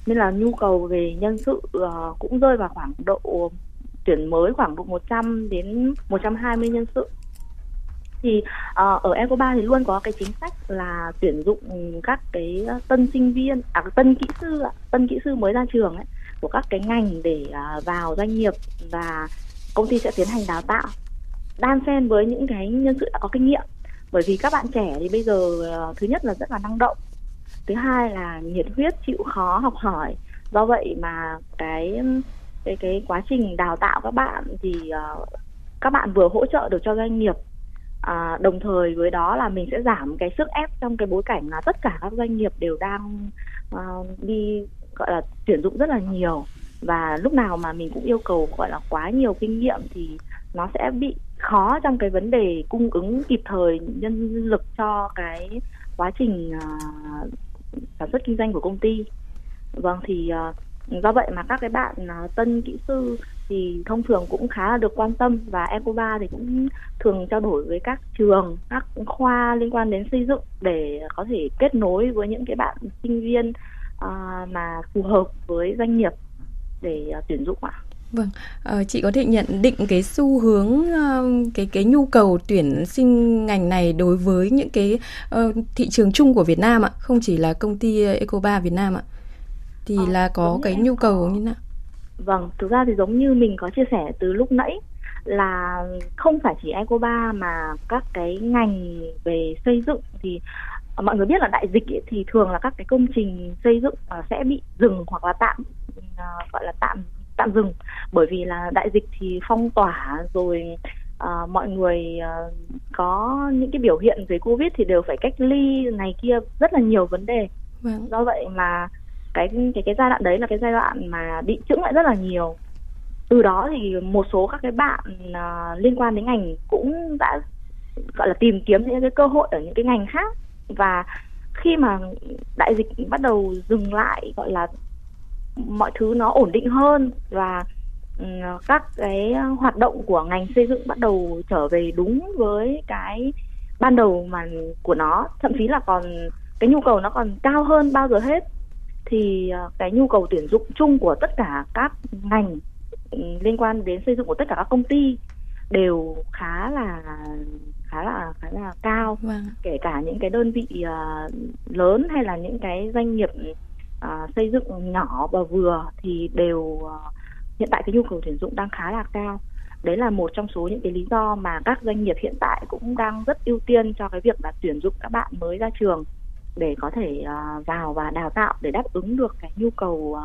Nên là nhu cầu về nhân sự uh, cũng rơi vào khoảng độ tuyển mới khoảng độ 100 đến 120 nhân sự. Thì uh, ở Eco3 thì luôn có cái chính sách là tuyển dụng các cái tân sinh viên à tân kỹ sư tân kỹ sư mới ra trường ấy của các cái ngành để uh, vào doanh nghiệp và công ty sẽ tiến hành đào tạo đan xen với những cái nhân sự đã có kinh nghiệm. Bởi vì các bạn trẻ thì bây giờ ờ, thứ nhất là rất là năng động. Thứ hai là nhiệt huyết chịu khó học hỏi. Do vậy mà cái cái cái quá trình đào tạo các bạn thì uh, các bạn vừa hỗ trợ được cho doanh nghiệp à, đồng thời với đó là mình sẽ giảm cái sức ép trong cái bối cảnh là tất cả các doanh nghiệp đều đang uh, đi gọi là tuyển dụng rất là nhiều. Và lúc nào mà mình cũng yêu cầu gọi là quá nhiều kinh nghiệm thì nó sẽ bị khó trong cái vấn đề cung ứng kịp thời nhân lực cho cái quá trình uh, sản xuất kinh doanh của công ty vâng thì uh, do vậy mà các cái bạn uh, tân kỹ sư thì thông thường cũng khá là được quan tâm và Ecoba thì cũng thường trao đổi với các trường, các khoa liên quan đến xây dựng để có thể kết nối với những cái bạn sinh viên uh, mà phù hợp với doanh nghiệp để uh, tuyển dụng ạ. Vâng, uh, chị có thể nhận định cái xu hướng uh, cái cái nhu cầu tuyển sinh ngành này đối với những cái uh, thị trường chung của Việt Nam ạ, không chỉ là công ty Ecoba Việt Nam ạ. Thì uh, là có cái nhu cầu như nào? Vâng, thực ra thì giống như mình có chia sẻ từ lúc nãy là không phải chỉ Ecoba mà các cái ngành về xây dựng thì mọi người biết là đại dịch ấy, thì thường là các cái công trình xây dựng sẽ bị dừng hoặc là tạm gọi là tạm tạm dừng. Bởi vì là đại dịch thì phong tỏa rồi uh, mọi người uh, có những cái biểu hiện về covid thì đều phải cách ly này kia rất là nhiều vấn đề. Vâng. do vậy mà cái cái cái giai đoạn đấy là cái giai đoạn mà bị chững lại rất là nhiều. Từ đó thì một số các cái bạn uh, liên quan đến ngành cũng đã gọi là tìm kiếm những cái cơ hội ở những cái ngành khác. Và khi mà đại dịch bắt đầu dừng lại gọi là mọi thứ nó ổn định hơn và ừ, các cái hoạt động của ngành xây dựng bắt đầu trở về đúng với cái ban đầu mà của nó. Thậm chí là còn cái nhu cầu nó còn cao hơn bao giờ hết. Thì ờ, cái nhu cầu tuyển dụng chung của tất cả các ngành ừ, liên quan đến xây dựng của tất cả các công ty đều khá là khá là khá là cao. Vâng. kể cả những cái đơn vị uh, lớn hay là những cái doanh nghiệp À, xây dựng nhỏ và vừa thì đều à, hiện tại cái nhu cầu tuyển dụng đang khá là cao. Đấy là một trong số những cái lý do mà các doanh nghiệp hiện tại cũng đang rất ưu tiên cho cái việc là tuyển dụng các bạn mới ra trường để có thể à, vào và đào tạo để đáp ứng được cái nhu cầu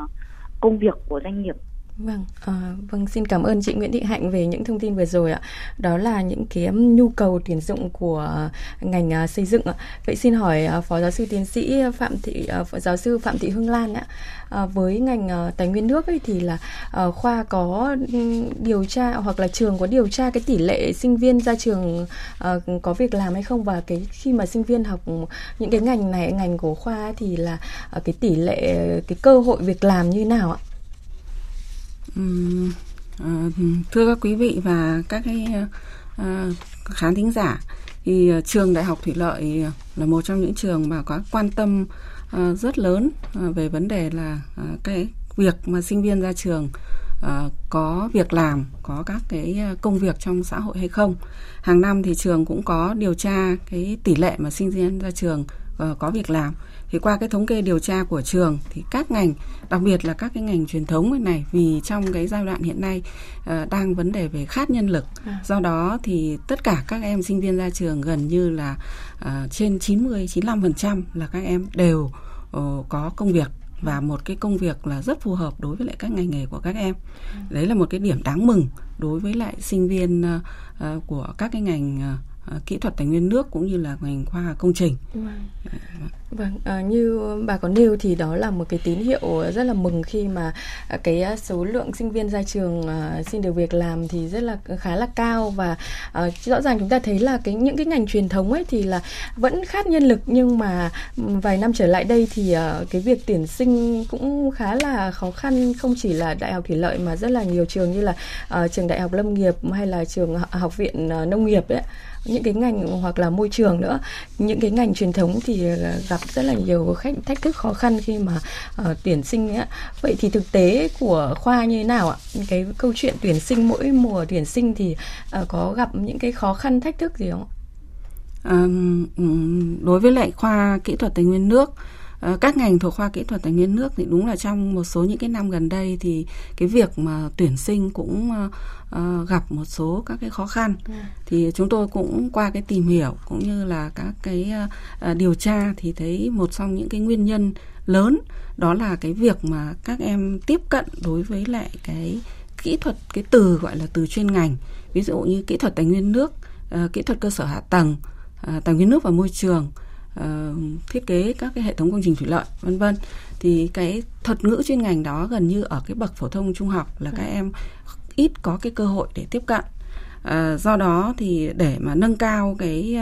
công việc của doanh nghiệp. Vâng, à, vâng xin cảm ơn chị Nguyễn Thị Hạnh về những thông tin vừa rồi ạ. Đó là những cái nhu cầu tuyển dụng của ngành ờ, xây dựng ạ. Vậy xin hỏi ờ, phó giáo sư tiến sĩ Phạm Thị phó giáo sư Phạm Thị Hương Lan ạ. À, với ngành tài nguyên nước ấy thì là khoa có điều tra hoặc là trường có điều tra cái tỷ lệ sinh viên ra trường có việc làm hay không và cái khi mà sinh viên học những cái ngành này ngành của khoa thì là cái tỷ lệ cái cơ hội việc làm như nào ạ? Ờ, thưa các quý vị và các cái uh, khán thính giả thì ờ, trường Đại học Thủy Lợi là một trong những trường mà có quan tâm uh, rất lớn uh, về vấn đề là uh, cái việc mà sinh viên ra trường uh, có việc làm, có các cái công việc trong xã hội hay không. Hàng năm thì trường cũng có điều tra cái tỷ lệ mà sinh viên ra trường uh, có việc làm thì qua cái thống kê điều tra của trường thì các ngành đặc biệt là các cái ngành truyền thống này vì trong cái giai đoạn hiện nay uh, đang vấn đề về khát nhân lực à. do đó thì tất cả các em sinh viên ra trường gần như là uh, trên 90 95% là các em đều uh, có công việc và một cái công việc là rất phù hợp đối với lại các ngành nghề của các em. Ừ. Đấy là một cái điểm đáng mừng đối với lại sinh viên uh, của các cái ngành uh, kỹ thuật tài nguyên nước cũng như là ngành khoa công trình. Vâng. Vâng, à, như bà có nêu thì đó là một cái tín hiệu rất là mừng khi mà à, cái à, số lượng sinh viên ra trường à, xin được việc làm thì rất là khá là cao và à, rõ ràng chúng ta thấy là cái những cái ngành truyền thống ấy thì là vẫn khát nhân lực nhưng mà vài năm trở lại đây thì à, cái việc tuyển sinh cũng khá là khó khăn không chỉ là đại học thủy lợi mà rất là nhiều trường như là à, trường đại học lâm nghiệp hay là trường học viện à, nông nghiệp ấy những cái ngành hoặc là môi trường nữa. Những cái ngành truyền thống thì ờ, gặp rất là nhiều khách thách thức khó khăn khi mà uh, tuyển sinh ấy. vậy thì thực tế của khoa như thế nào ạ? Cái câu chuyện tuyển sinh mỗi mùa tuyển sinh thì uh, có gặp những cái khó khăn thách thức gì không À, đối với lại khoa kỹ thuật tài nguyên nước các ngành thuộc khoa kỹ thuật tài nguyên nước thì đúng là trong một số những cái năm gần đây thì cái việc mà tuyển sinh cũng uh, gặp một số các cái khó khăn. Ừ. thì chúng tôi cũng qua cái tìm hiểu cũng như là các cái uh, điều tra thì thấy một trong những cái nguyên nhân lớn đó là cái việc mà các em tiếp cận đối với lại cái kỹ thuật cái từ gọi là từ chuyên ngành. Ví dụ như kỹ thuật tài nguyên nước uh, kỹ thuật cơ sở hạ tầng uh, tài nguyên nước và môi trường uh, thiết kế các cái hệ thống công trình thủy lợi vân vân. Thì cái thuật ngữ chuyên ngành đó gần như ở cái bậc phổ thông trung học là các em ít có cái cơ hội để tiếp cận. Uh, do đó thì để mà nâng cao cái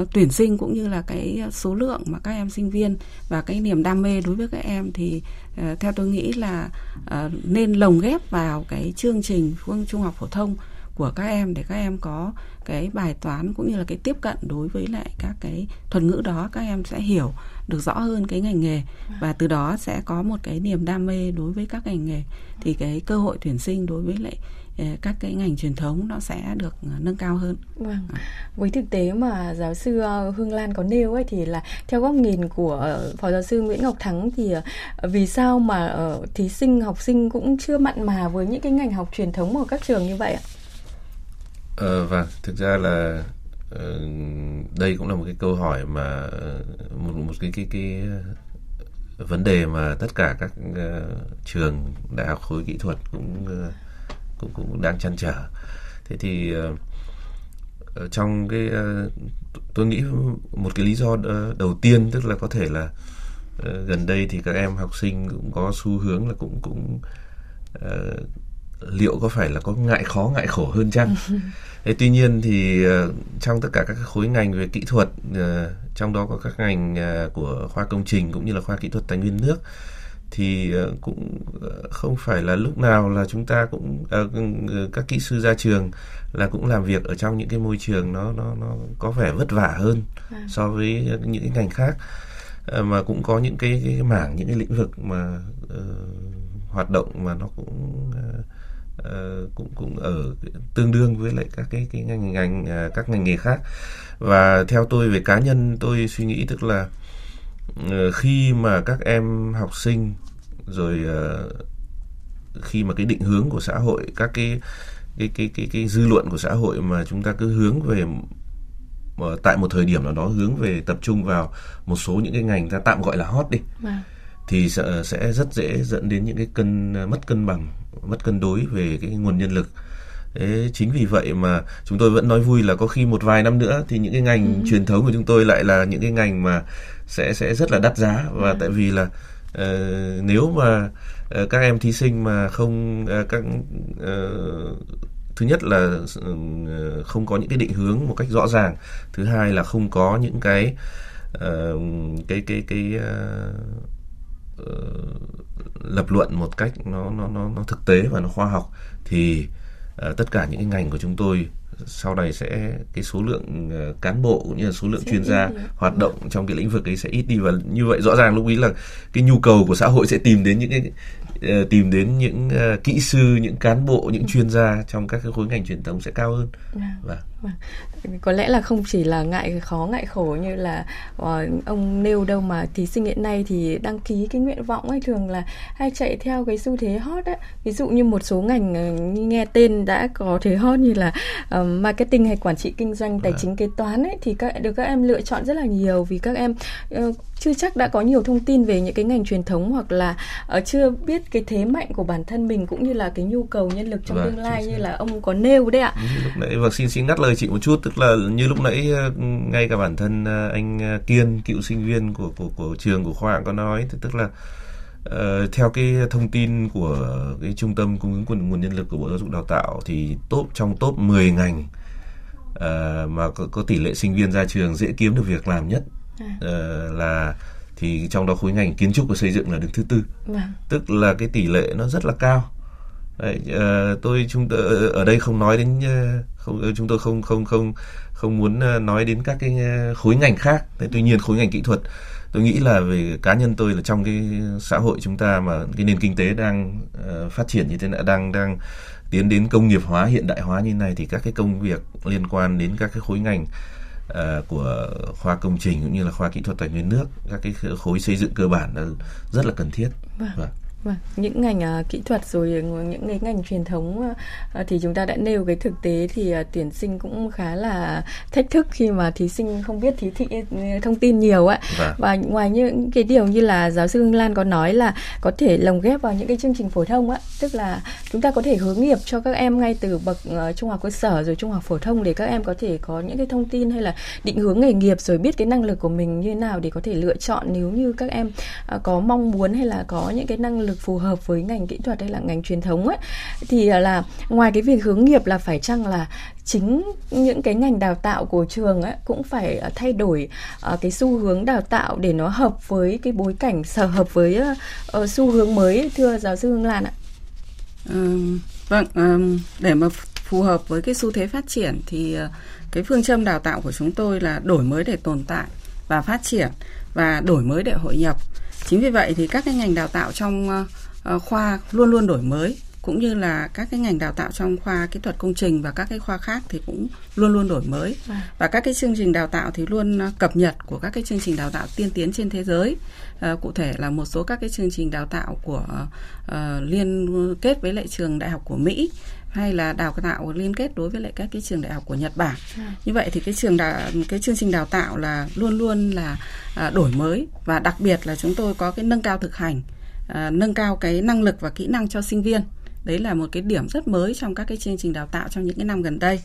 uh, tuyển sinh cũng như là cái số lượng mà các em sinh viên và cái niềm đam mê đối với các em thì uh, theo tôi nghĩ là uh, nên lồng ghép vào cái chương trình phương trung học phổ thông của các em để các em có cái bài toán cũng như là cái tiếp cận đối với lại các cái thuật ngữ đó, các em sẽ hiểu được rõ hơn cái ngành nghề và từ đó sẽ có một cái niềm đam mê đối với các ngành nghề thì cái cơ hội tuyển sinh đối với lại ờ, các cái ngành truyền thống nó sẽ được ờ, nâng cao hơn. Vâng. Với thực tế mà giáo sư ờ, Hương Lan có nêu ấy, thì là theo góc nhìn của phó giáo sư Nguyễn Ngọc Thắng thì vì sao mà thí sinh, học sinh cũng chưa mặn mà với những cái ngành học truyền thống ở các trường như vậy ạ? Ờ, vâng, thực ra là ờ, đây cũng là một cái câu hỏi mà ờ, một một cái cái cái ờ, vấn đề mà tất cả các uh, trường đại học khối kỹ thuật cũng uh, cũng cũng đang chăn trở. Thế thì uh, trong cái uh, tôi nghĩ một cái lý do đầu tiên tức là có thể là uh, gần đây thì các em học sinh cũng có xu hướng là cũng cũng uh, liệu có phải là có ngại khó ngại khổ hơn chăng Thế tuy nhiên thì uh, trong tất cả các khối ngành về kỹ thuật uh, trong đó có các ngành uh, của khoa công trình cũng như là khoa kỹ thuật tài nguyên nước thì cũng không phải là lúc nào là chúng ta cũng uh, các kỹ sư ra trường là cũng làm việc ở trong những cái môi trường nó nó nó có vẻ vất vả hơn à. so với những cái ngành khác mà cũng có những cái, cái mảng những cái lĩnh vực mà uh, hoạt động mà nó cũng uh, uh, cũng cũng ở tương đương với lại các cái cái ngành ngành uh, các ngành nghề khác và theo tôi về cá nhân tôi suy nghĩ tức là uh, khi mà các em học sinh rồi uh, khi mà cái định hướng của xã hội các cái cái cái cái cái dư luận của xã hội mà chúng ta cứ hướng về tại một thời điểm nào đó hướng về tập trung vào một số những cái ngành ta tạm gọi là hot đi à thì sẽ, rất dễ dẫn đến những cái cân mất cân bằng mất cân đối về cái nguồn nhân lực Thế chính vì vậy mà chúng tôi vẫn nói vui là có khi một vài năm nữa thì những cái ngành ừ. truyền thống của chúng tôi lại là những cái ngành mà sẽ sẽ rất là đắt giá và ừ. tại vì là uh, nếu mà uh, các em thí sinh mà không uh, các uh, thứ nhất là uh, không có những cái định hướng một cách rõ ràng thứ hai là không có những cái uh, cái cái cái uh, lập luận một cách nó nó nó nó thực tế và nó khoa học thì uh, tất cả những cái ngành của chúng tôi sau này sẽ cái số lượng cán bộ cũng như là số lượng sẽ chuyên gia hoạt động trong cái lĩnh vực ấy sẽ ít đi và như vậy rõ ràng lúc ấy là cái nhu cầu của xã hội sẽ tìm đến những cái Ờ, tìm đến những kỹ sư những cán bộ những chuyên gia trong các cái khối ngành truyền thống sẽ cao hơn và vâng. vâng. Có lẽ là không chỉ là ngại khó ngại khổ như là uh, ông nêu đâu mà thí sinh hiện nay thì đăng ký cái nguyện vọng ấy thường là hay chạy theo cái xu thế hot á ví dụ như một số ngành uh, nghe tên đã có thế hot như là uh, marketing hay quản trị kinh doanh tài à. chính kế toán ấy thì các được các em lựa chọn rất là nhiều vì các em uh, chưa chắc đã có nhiều thông tin về những cái ngành truyền thống hoặc là uh, chưa biết cái thế mạnh của bản thân mình cũng như là cái nhu cầu nhân lực trong vâng, tương lai như là ông có nêu đấy ạ. Như lúc nãy và vâng, xin xin ngắt lời chị một chút tức là như lúc nãy ờ, ngay cả bản thân ờ, anh Kiên cựu sinh viên của của của trường của khoa có nói tức là Uh, theo cái thông tin của cái trung tâm cung ứng nguồn nguồn nhân lực của bộ giáo dục đào tạo thì top trong top 10 ngành uh, mà có, có tỷ lệ sinh viên ra trường dễ kiếm được việc làm nhất uh, là thì trong đó khối ngành kiến trúc và xây dựng là đứng thứ tư. Vâng. tức là cái tỷ lệ nó rất là cao. Đấy, uh, tôi chúng tôi ở đây không nói đến uh, không chúng tôi không không không không muốn nói đến các cái khối ngành khác. Thế tuy nhiên khối ngành kỹ thuật tôi nghĩ là về cá nhân tôi là trong cái xã hội chúng ta mà cái nền kinh tế đang uh, phát triển như thế này đang đang tiến đến công nghiệp hóa hiện đại hóa như này thì các cái công việc liên quan đến các cái khối ngành uh, của khoa công trình cũng như là khoa kỹ thuật tài nguyên nước các cái khối xây dựng cơ bản là rất là cần thiết vâng. Vâng. Vâng, những ngành uh, kỹ thuật rồi những cái ngành truyền thống uh, thì chúng ta đã nêu cái thực tế thì uh, tuyển sinh cũng khá là thách thức khi mà thí sinh không biết thí thị thông tin nhiều ạ. Vâng. Và ngoài những cái điều như là giáo sư Hương Lan có nói là có thể lồng ghép vào những cái chương trình phổ thông á, tức là chúng ta có thể hướng nghiệp cho các em ngay từ bậc uh, trung học cơ sở rồi trung học phổ thông để các em có thể có những cái thông tin hay là định hướng nghề nghiệp rồi biết cái năng lực của mình như thế nào để có thể lựa chọn nếu như các em uh, có mong muốn hay là có những cái năng lực lực phù hợp với ngành kỹ thuật hay là ngành truyền thống ấy thì à, là ngoài cái việc hướng nghiệp là phải chăng là chính những cái ngành đào tạo của trường ấy cũng phải à, thay đổi uh, cái xu hướng đào tạo để nó hợp với cái bối cảnh sở hợp với uh, xu hướng mới thưa giáo sư Hương Lan ạ. Um, vâng, um, để mà phù hợp với cái xu thế phát triển thì uh, cái phương châm đào tạo của chúng tôi là đổi mới để tồn tại và phát triển và đổi mới để hội nhập chính vì vậy thì các cái ngành đào tạo trong uh, khoa luôn luôn đổi mới cũng như là các cái ngành đào tạo trong khoa kỹ thuật công trình và các cái khoa khác thì cũng luôn luôn đổi mới vâng. và các cái chương trình đào tạo thì luôn cập nhật của các cái chương trình đào tạo tiên tiến trên thế giới à, cụ thể là một số các cái chương trình đào tạo của liên kết với lại trường đại học của Mỹ hay là đào tạo liên kết đối với lại các cái trường đại học của Nhật Bản. À. Như vậy thì cái trường đào, cái chương trình đào tạo là luôn luôn là à, đổi mới và đặc biệt là chúng tôi có cái nâng cao thực hành, à, nâng cao cái năng lực và kỹ năng cho sinh viên. Đấy là một cái điểm rất mới trong các cái chương trình đào tạo trong những cái năm gần đây.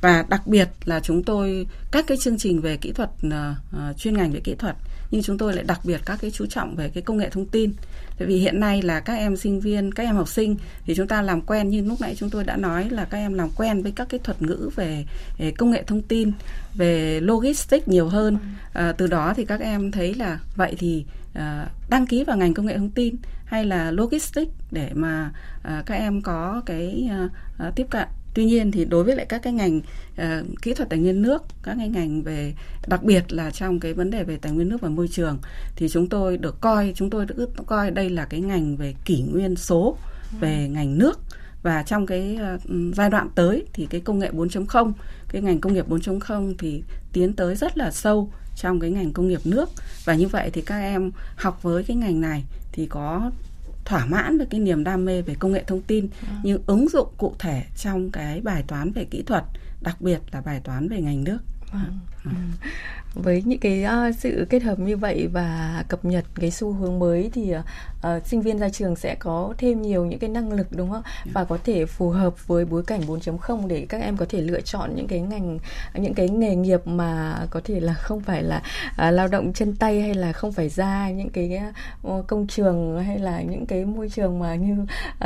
Và đặc biệt là chúng tôi các cái chương trình về kỹ thuật uh, chuyên ngành về kỹ thuật nhưng chúng tôi lại đặc biệt các cái chú trọng về cái công nghệ thông tin. Tại vì hiện nay là các em sinh viên các em học sinh thì chúng ta làm quen như lúc nãy chúng tôi đã nói là các em làm quen với các cái thuật ngữ về, về công nghệ thông tin về logistics nhiều hơn. À, từ đó thì các em thấy là vậy thì à, đăng ký vào ngành công nghệ thông tin hay là logistics để mà à, các em có cái à, à, tiếp cận tuy nhiên thì đối với lại các cái ngành uh, kỹ thuật tài nguyên nước các cái ngành về đặc biệt là trong cái vấn đề về tài nguyên nước và môi trường thì chúng tôi được coi chúng tôi được coi đây là cái ngành về kỷ nguyên số về ngành nước. Và trong cái uh, giai đoạn tới thì cái công nghệ 4.0 cái ngành công nghiệp 4.0 thì tiến tới rất là sâu trong cái ngành công nghiệp nước. Và như vậy thì các em học với cái ngành này thì có thỏa mãn với cái niềm đam mê về công nghệ thông tin à. nhưng ứng dụng cụ thể trong cái bài toán về kỹ thuật đặc biệt là bài toán về ngành nước Vâng. Ừ. Với những cái uh, sự kết hợp như vậy và cập nhật cái xu hướng mới thì uh, sinh viên ra trường sẽ có thêm nhiều những cái năng lực đúng không? Yeah. Và có thể phù hợp với bối cảnh 4.0 để các em có thể lựa chọn những cái ngành những cái nghề nghiệp mà có thể là không phải là uh, lao động chân tay hay là không phải ra những cái uh, công trường hay là những cái môi trường mà như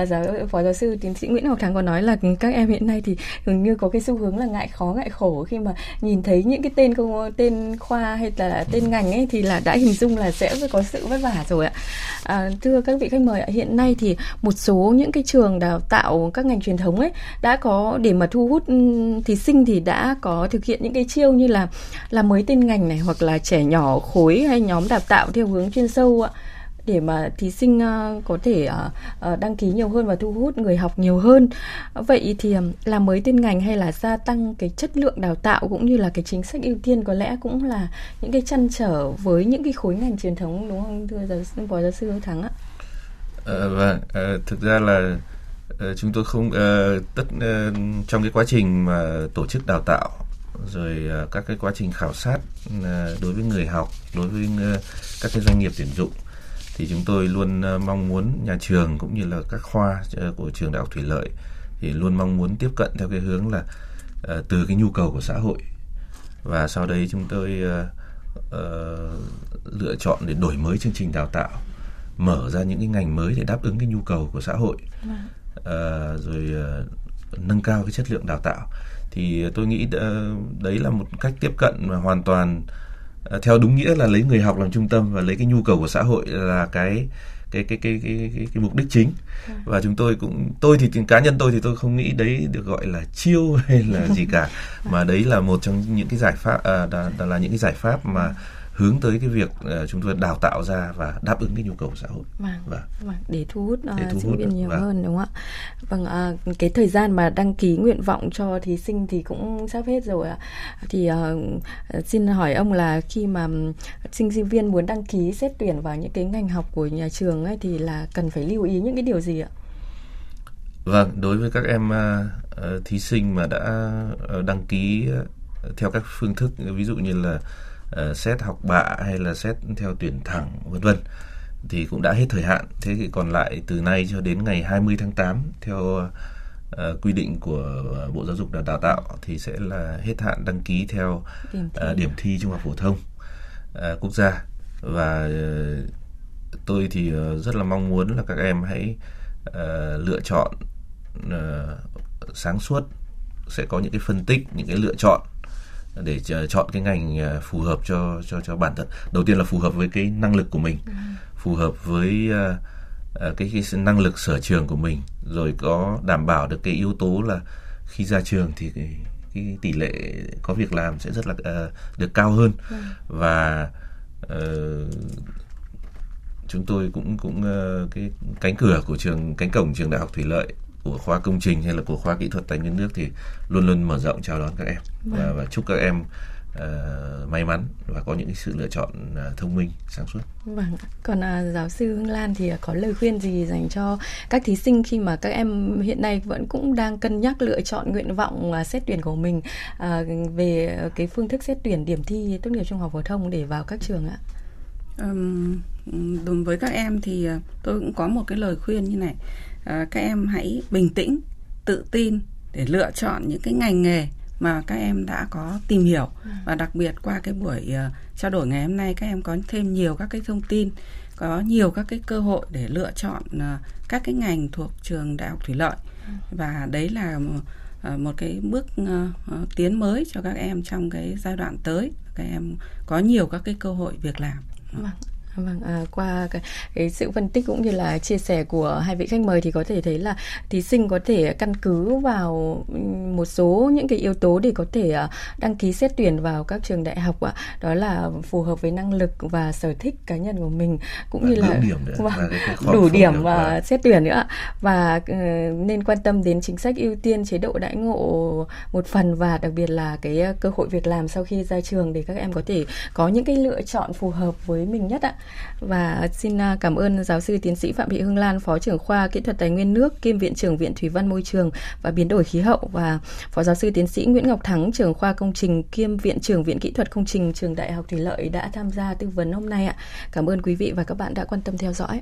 uh, giáo phó giáo sư tiến sĩ Nguyễn Ngọc Thắng có nói là các em hiện nay thì dường như có cái xu hướng là ngại khó ngại khổ khi mà nhìn thấy những cái tên tên công tên khoa hay là tên ngành ấy thì là đã hình dung là sẽ có sự vất vả rồi ạ. À, thưa các vị khách mời ạ, hiện nay thì một số những cái trường đào tạo các ngành truyền thống ấy đã có để mà thu hút ừ, thí sinh thì đã có thực hiện những cái chiêu như là làm mới tên ngành này hoặc là trẻ nhỏ khối hay nhóm đào tạo theo hướng chuyên sâu ạ để mà thí sinh ờ, có thể ờ, ờ, đăng ký nhiều hơn và thu hút người học nhiều hơn. Vậy thì làm mới tên ngành hay là gia tăng cái chất lượng đào tạo cũng như là cái chính sách ưu tiên có lẽ cũng là những cái chăn trở với những cái khối ngành truyền thống đúng không thưa giáo sư phó giáo sư Thắng ạ? À, vâng, à, thực ra là chúng tôi không tất trong cái quá trình mà tổ chức đào tạo rồi các cái quá trình khảo sát đối với người học, đối với các cái doanh nghiệp tuyển dụng thì chúng tôi luôn ờ, mong muốn nhà trường cũng như là các khoa ờ, của trường đại học thủy lợi thì luôn mong muốn tiếp cận theo cái hướng là uh, từ cái nhu cầu của xã hội. Và sau đây chúng tôi lựa chọn để đổi mới chương trình đào tạo mở ra những cái ngành mới để đáp ứng cái nhu cầu của xã hội. Uh, rồi nâng cao cái chất lượng đào tạo. Thì tôi nghĩ đấy là một cách tiếp cận mà hoàn toàn Ờ, theo đúng nghĩa là lấy người học làm trung tâm và lấy cái nhu cầu của xã hội là cái cái cái cái cái cái, cái mục đích chính ừ. và chúng tôi cũng tôi thì cá nhân tôi thì tôi không nghĩ đấy được gọi là chiêu hay là gì cả mà đấy là một trong những cái giải pháp à, là, là những cái giải pháp mà hướng tới cái việc uh, chúng tôi đào tạo ra và đáp ứng cái nhu cầu của xã hội. Vâng, và vâng, để thu hút, uh, để thu sinh viên nhiều vâng. hơn đúng không ạ? Vâng uh, cái thời gian mà đăng ký nguyện vọng cho thí sinh thì cũng sắp hết rồi ạ. Thì uh, xin hỏi ông là khi mà sinh sinh viên muốn đăng ký xét tuyển vào những cái ngành học của nhà trường ấy thì là cần phải lưu ý những cái điều gì ạ? Vâng đối với các em uh, thí sinh mà đã đăng ký theo các phương thức ví dụ như là uh, xét học bạ hay là xét theo tuyển thẳng vân vân thì cũng đã hết thời hạn. Thế thì còn lại từ nay cho đến ngày 20 tháng 8 theo uh, quy định của Bộ Giáo dục và Đào tạo thì sẽ là hết hạn đăng ký theo điểm thi, uh, điểm thi trung học phổ thông uh, quốc gia và uh, tôi thì uh, rất là mong muốn là các em hãy uh, lựa chọn uh, sáng suốt sẽ có những cái phân tích những cái lựa chọn để chọn cái ngành à, phù hợp cho cho cho bản thân đầu tiên là phù hợp với cái năng lực của mình ừ. phù hợp với uh, cái, cái năng lực sở trường của mình rồi có đảm bảo được cái yếu tố là khi ra trường thì cái, cái tỷ lệ có việc làm sẽ rất là uh, được cao hơn ừ. và uh, chúng tôi cũng cũng uh, cái cánh cửa của trường cánh cổng trường đại học thủy lợi của khoa công trình hay là của khoa kỹ thuật tài nguyên nước thì luôn luôn mở rộng chào đón các em vâng. và, và chúc các em uh, may mắn và có những cái sự lựa chọn uh, thông minh sáng suốt. Vâng. Còn uh, giáo sư Hương Lan thì có lời khuyên gì dành cho các thí sinh khi mà các em hiện nay vẫn cũng đang cân nhắc lựa chọn nguyện vọng uh, xét tuyển của mình uh, về cái phương thức xét tuyển điểm thi tốt nghiệp trung học phổ thông để vào các trường ạ? Um, đối với các em thì tôi cũng có một cái lời khuyên như này À, các em hãy bình tĩnh tự tin để lựa chọn những cái ngành nghề mà các em đã có tìm hiểu ừ. và đặc biệt qua cái buổi uh, trao đổi ngày hôm nay các em có thêm nhiều các cái thông tin có nhiều các cái cơ hội để lựa chọn uh, các cái ngành thuộc trường đại học thủy lợi ừ. và đấy là uh, một cái bước uh, tiến mới cho các em trong cái giai đoạn tới các em có nhiều các cái cơ hội việc làm vâng. Vâng, à, qua cái, cái sự phân tích cũng như là chia sẻ của hai vị khách mời thì có thể thấy là thí sinh có thể căn cứ vào một số những cái yếu tố để có thể uh, đăng ký xét tuyển vào các trường đại học ạ. À. Đó là phù hợp với năng lực và sở thích cá nhân của mình cũng và như là điểm nữa, và đủ điểm và xét tuyển nữa và uh, nên quan tâm đến chính sách ưu tiên chế độ đãi ngộ một phần và đặc biệt là cái cơ hội việc làm sau khi ra trường để các em có thể có những cái lựa chọn phù hợp với mình nhất ạ và xin à, cảm ơn giáo sư tiến sĩ Phạm Thị Hương Lan, Phó trưởng khoa Kỹ thuật Tài nguyên nước, kiêm Viện trưởng Viện Thủy văn Môi trường và Biến đổi khí hậu và Phó giáo sư tiến sĩ Nguyễn Ngọc Thắng, trưởng khoa công trình kiêm Viện trưởng Viện Kỹ thuật Công trình Trường Đại học Thủy lợi đã tham gia tư vấn hôm nay ạ. Cảm ơn quý vị và các bạn đã quan tâm theo dõi.